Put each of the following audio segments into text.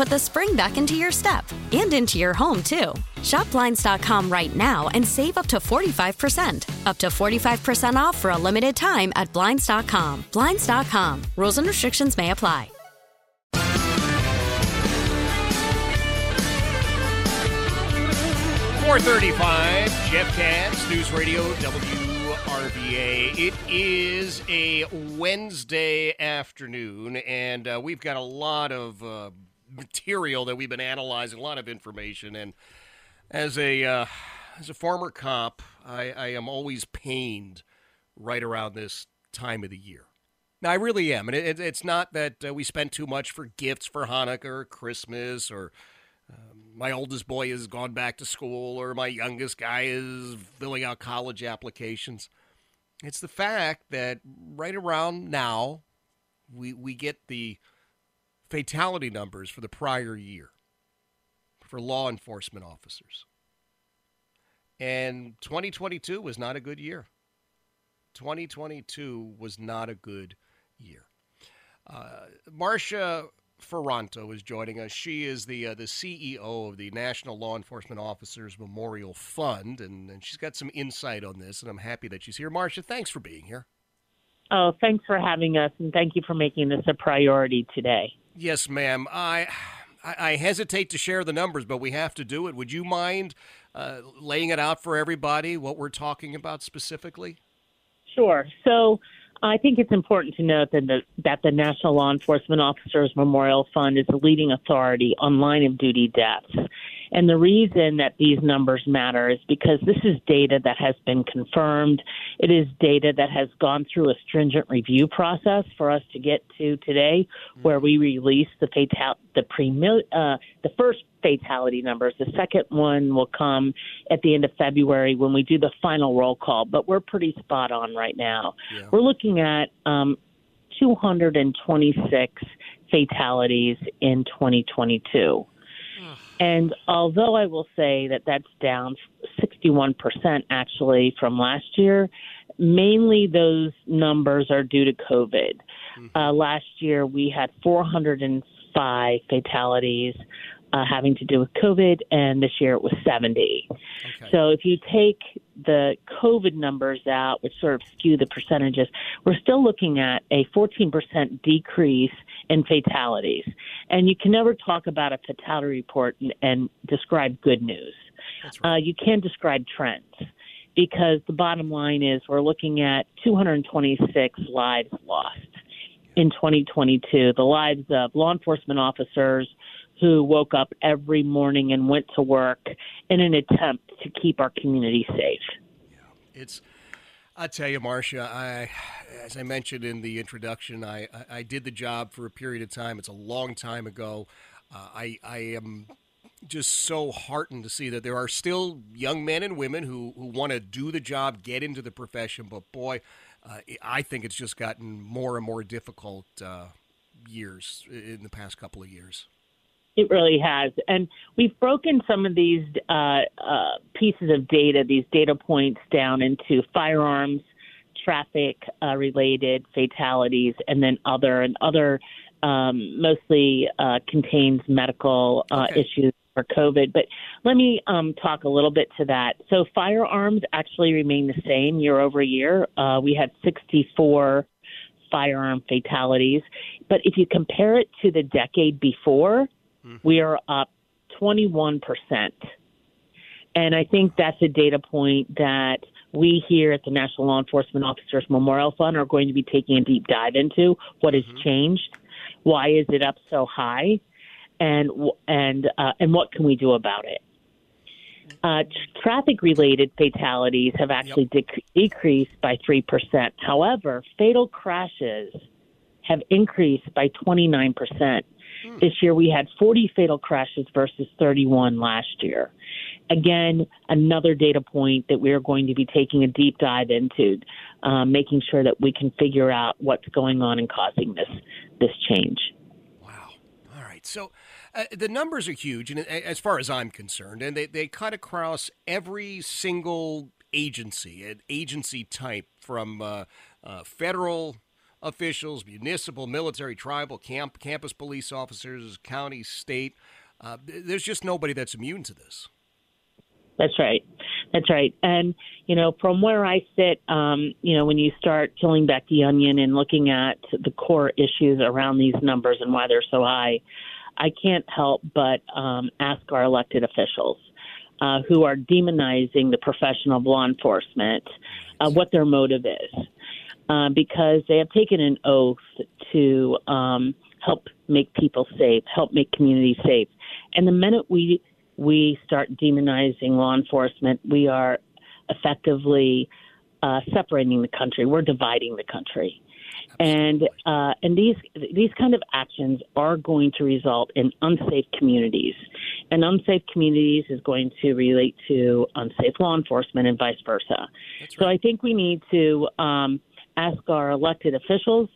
put the spring back into your step and into your home, too. Shop Blinds.com right now and save up to 45%. Up to 45% off for a limited time at Blinds.com. Blinds.com. Rules and restrictions may apply. 435, Jeff Katz, News Radio, WRVA. It is a Wednesday afternoon, and uh, we've got a lot of uh, material that we've been analyzing, a lot of information. And as a uh, as a former cop, I, I am always pained right around this time of the year. Now, I really am. And it, it's not that uh, we spend too much for gifts for Hanukkah or Christmas or um, my oldest boy has gone back to school or my youngest guy is filling out college applications. It's the fact that right around now, we, we get the fatality numbers for the prior year for law enforcement officers. And 2022 was not a good year. 2022 was not a good year. Uh, Marcia Ferranto is joining us. She is the uh, the CEO of the National Law Enforcement Officers Memorial Fund, and, and she's got some insight on this. And I'm happy that she's here. Marcia, thanks for being here. Oh, thanks for having us, and thank you for making this a priority today. Yes, ma'am. I I hesitate to share the numbers, but we have to do it. Would you mind uh, laying it out for everybody what we're talking about specifically? Sure. So I think it's important to note that the, that the National Law Enforcement Officers Memorial Fund is the leading authority on line of duty deaths. And the reason that these numbers matter is because this is data that has been confirmed. It is data that has gone through a stringent review process for us to get to today, where we release the fatal the pre uh, the first fatality numbers. The second one will come at the end of February when we do the final roll call. But we're pretty spot on right now. Yeah. We're looking at um, 226 fatalities in 2022. And although I will say that that's down 61% actually from last year, mainly those numbers are due to COVID. Mm-hmm. Uh, last year we had 405 fatalities uh, having to do with COVID, and this year it was 70. Okay. So if you take the COVID numbers out, which sort of skew the percentages, we're still looking at a 14% decrease in fatalities. And you can never talk about a fatality report and, and describe good news. Right. Uh, you can describe trends because the bottom line is we're looking at 226 lives lost in 2022, the lives of law enforcement officers who woke up every morning and went to work in an attempt to keep our community safe. Yeah, it's. I tell you, Marcia, I, as I mentioned in the introduction, I, I, I did the job for a period of time. It's a long time ago. Uh, I, I am just so heartened to see that there are still young men and women who, who want to do the job, get into the profession. But boy, uh, I think it's just gotten more and more difficult uh, years in the past couple of years. It really has. And we've broken some of these uh, uh, pieces of data, these data points, down into firearms, traffic uh, related fatalities, and then other and other um, mostly uh, contains medical uh, Okay. issues for COVID. But let me um, talk a little bit to that. So firearms actually remain the same year over year. Uh, we had 64 firearm fatalities, but if you compare it to the decade before, we are up 21 percent. And I think that's a data point that we here at the National Law Enforcement Officers Memorial Fund are going to be taking a deep dive into what has changed, why is it up so high, and and uh, and what can we do about it. Uh, traffic related fatalities have actually dec- decreased by 3%. However, fatal crashes have increased by 29%. This year we had 40 fatal crashes versus 31 last year. Again, another data point that we are going to be taking a deep dive into, um, making sure that we can figure out what's going on and causing this this change. Wow. All right. So uh, the numbers are huge, and uh, as far as I'm concerned, and they, they cut across every single agency, an agency type from uh, uh, federal officials, municipal, military, tribal, camp, campus police officers, county, state. Uh, there's just nobody that's immune to this. That's right. That's right. And, you know, from where I sit, um, you know, when you start peeling back the onion and looking at the core issues around these numbers and why they're so high, I can't help but um, ask our elected officials uh, who are demonizing the profession of law enforcement uh, what their motive is. Uh, because they have taken an oath to um, help make people safe, help make communities safe. And the minute we we start demonizing law enforcement, we are effectively uh, separating the country. We're dividing the country, and uh, and these these kind of actions are going to result in unsafe communities, and unsafe communities is going to relate to unsafe law enforcement and vice versa. So I think we need to um, ask our elected officials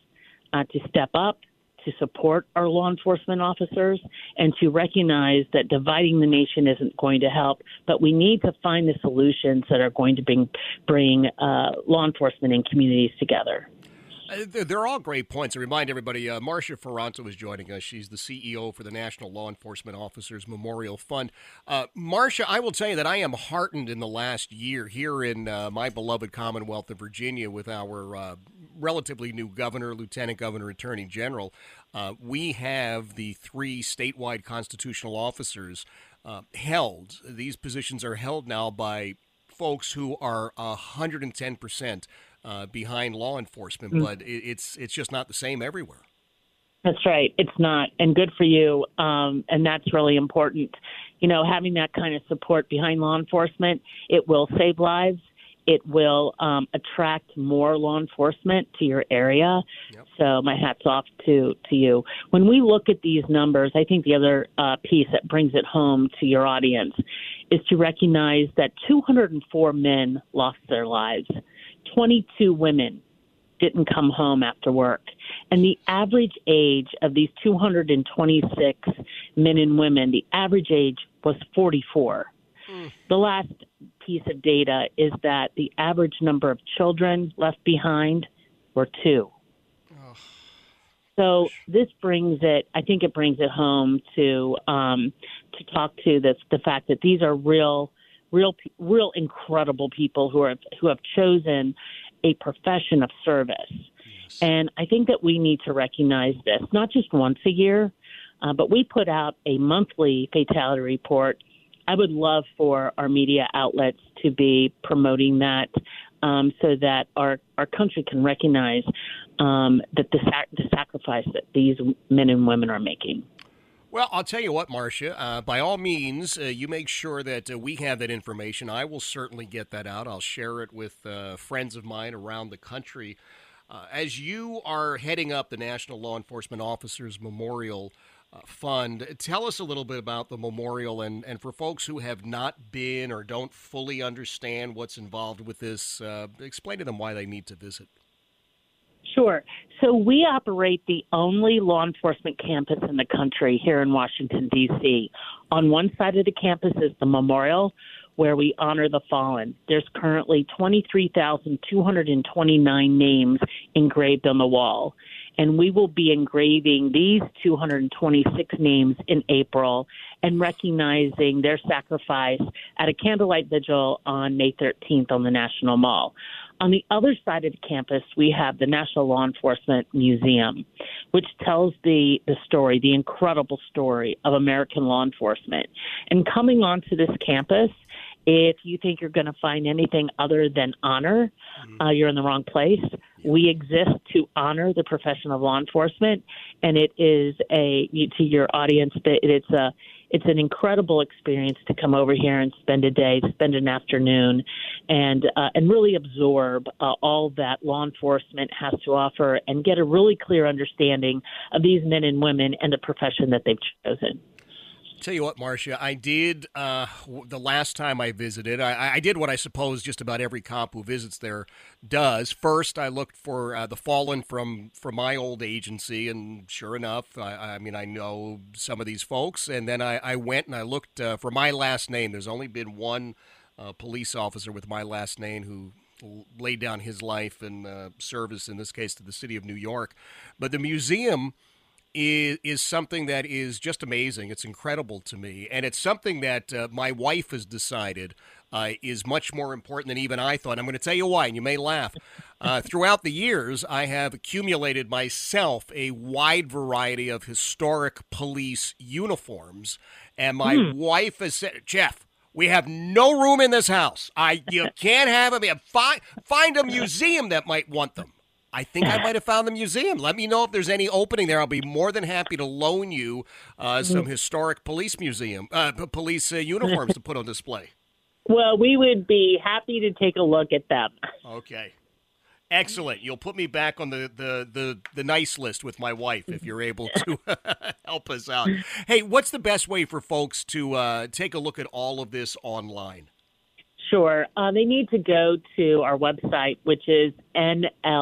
uh, to step up to support our law enforcement officers and to recognize that dividing the nation isn't going to help, but we need to find the solutions that are going to bring bring uh, law enforcement and communities together. Uh, they're, all great points. I remind everybody, uh, Marcia Ferranto is joining us. She's the CEO for the National Law Enforcement Officers Memorial Fund. Uh, Marcia, I will tell you that I am heartened in the last year here in uh, my beloved Commonwealth of Virginia with our uh, relatively new governor, lieutenant governor, attorney general. Uh, we have the three statewide constitutional officers uh, held. These positions are held now by folks who are 110% uh, behind law enforcement, but it, it's it's just not the same everywhere. That's right. It's not, and good for you. Um, and that's really important. You know, having that kind of support behind law enforcement, it will save lives. It will um, attract more law enforcement to your area. Yep. So my hats off to to you. When we look at these numbers, I think the other uh, piece that brings it home to your audience is to recognize that 204 men lost their lives. 22 women didn't come home after work. And the average age of these 226 men and women, the average age was 44. The last piece of data is that the average number of children left behind were two. So this brings it. I think it brings it home to um, to talk to this the fact that these are real, real, real incredible people who are who have chosen a profession of service. And I think that we need to recognize this not just once a year, uh, but we put out a monthly fatality report. I would love for our media outlets to be promoting that um, so that our, our country can recognize um, that the, sac- the sacrifice that these men and women are making. Well, I'll tell you what, Marcia. Uh, by all means, uh, you make sure that uh, we have that information. I will certainly get that out. I'll share it with uh, friends of mine around the country. Uh, as you are heading up the National Law Enforcement Officers Memorial Fund, tell us a little bit about the memorial. And, and for folks who have not been or don't fully understand what's involved with this, uh, explain to them why they need to visit. Sure. So we operate the only law enforcement campus in the country here in Washington, D.C. On one side of the campus is the memorial where we honor the fallen. There's currently 23,229 names engraved on the wall. And we will be engraving these 226 names in April and recognizing their sacrifice at a candlelight vigil on May 13th on the National Mall. On the other side of the campus, we have the National Law Enforcement Museum, which tells the, the story, the incredible story of American law enforcement. And coming onto this campus, if you think you're going to find anything other than honor, mm-hmm. uh, you're in the wrong place. We exist to honor the profession of law enforcement, and it is a to your audience that it's a it's an incredible experience to come over here and spend a day, spend an afternoon, and uh, and really absorb uh, all that law enforcement has to offer, and get a really clear understanding of these men and women and the profession that they've chosen. Tell you what, Marcia, I did uh, the last time I visited. I, I, did what I suppose just about every cop who visits there does. First, I looked for uh, the fallen from from my old agency, and sure enough, I, I mean I know some of these folks. And then I, I went and I looked uh, for my last name. There's only been one uh, police officer with my last name who laid down his life in uh, service, in this case, to the city of New York. But the museum is is something that is just amazing. It's incredible to me, and it's something that uh, my wife has decided uh, is much more important than even I thought. I'm going to tell you why, and you may laugh. Uh, throughout the years, I have accumulated myself a wide variety of historic police uniforms, and my mm. wife has said, Jeff. We have no room in this house. I you can't have them. Find find a museum that might want them. I think I might have found the museum. Let me know if there's any opening there. I'll be more than happy to loan you uh, some mm-hmm. historic police museum, uh, police uh, uniforms to put on display. Well, we would be happy to take a look at them. Okay. Excellent. You'll put me back on the, the, the, the nice list with my wife if you're able to help us out. Hey, what's the best way for folks to uh, take a look at all of this online? Sure. Uh, they need to go to our website, which is NLEOMF,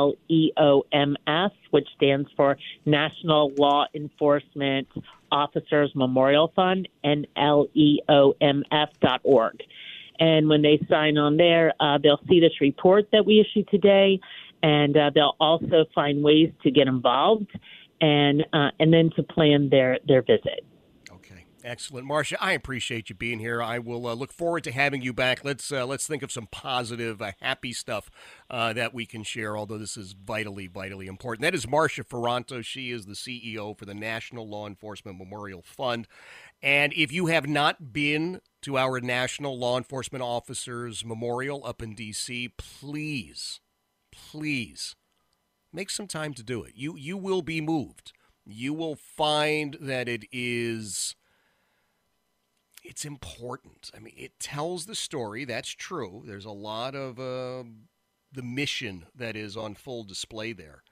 which stands for National Law Enforcement Officers Memorial Fund, NLEOMF.org. And when they sign on there, uh, they'll see this report that we issued today, and uh, they'll also find ways to get involved and uh, and then to plan their, their visit. Excellent, Marcia. I appreciate you being here. I will uh, look forward to having you back. Let's uh, let's think of some positive, uh, happy stuff uh, that we can share. Although this is vitally, vitally important. That is Marcia Ferranto. She is the CEO for the National Law Enforcement Memorial Fund. And if you have not been to our National Law Enforcement Officers Memorial up in D.C., please, please make some time to do it. You you will be moved. You will find that it is it's important. I mean, it tells the story. That's true. There's a lot of uh, the mission that is on full display there.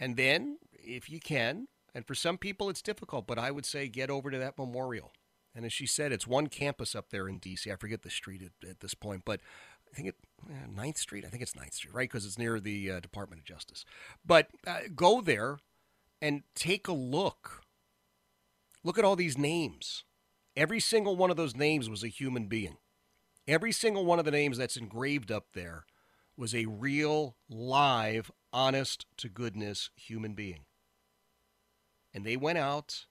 And then, if you can, and for some people it's difficult, but I would say get over to that memorial. And as she said, it's one campus up there in D.C. I forget the street at, at this point, but I think it Ninth Street. I think it's Ninth Street, right? Because it's near the uh, Department of Justice. But uh, go there and take a look. Look at all these names. Every single one of those names was a human being. Every single one of the names that's engraved up there was a real, live, honest to goodness human being. And they went out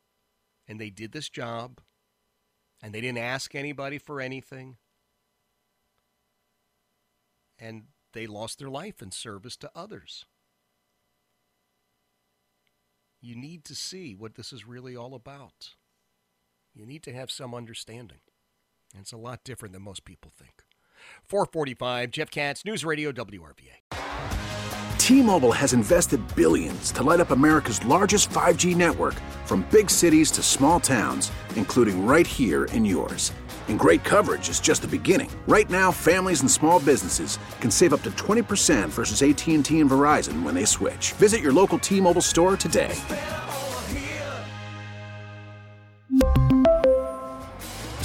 and they did this job and they didn't ask anybody for anything. And they lost their life in service to others. You need to see what this is really all about you need to have some understanding. And it's a lot different than most people think. 445, Jeff Katz, News Radio WRVA. T Mobile has invested billions to light up America's largest 5G network from big cities to small towns, including right here in yours. And great coverage is just the beginning. Right now, families and small businesses can save up to 20% versus AT&T and Verizon when they switch. Visit your local T-Mobile store today.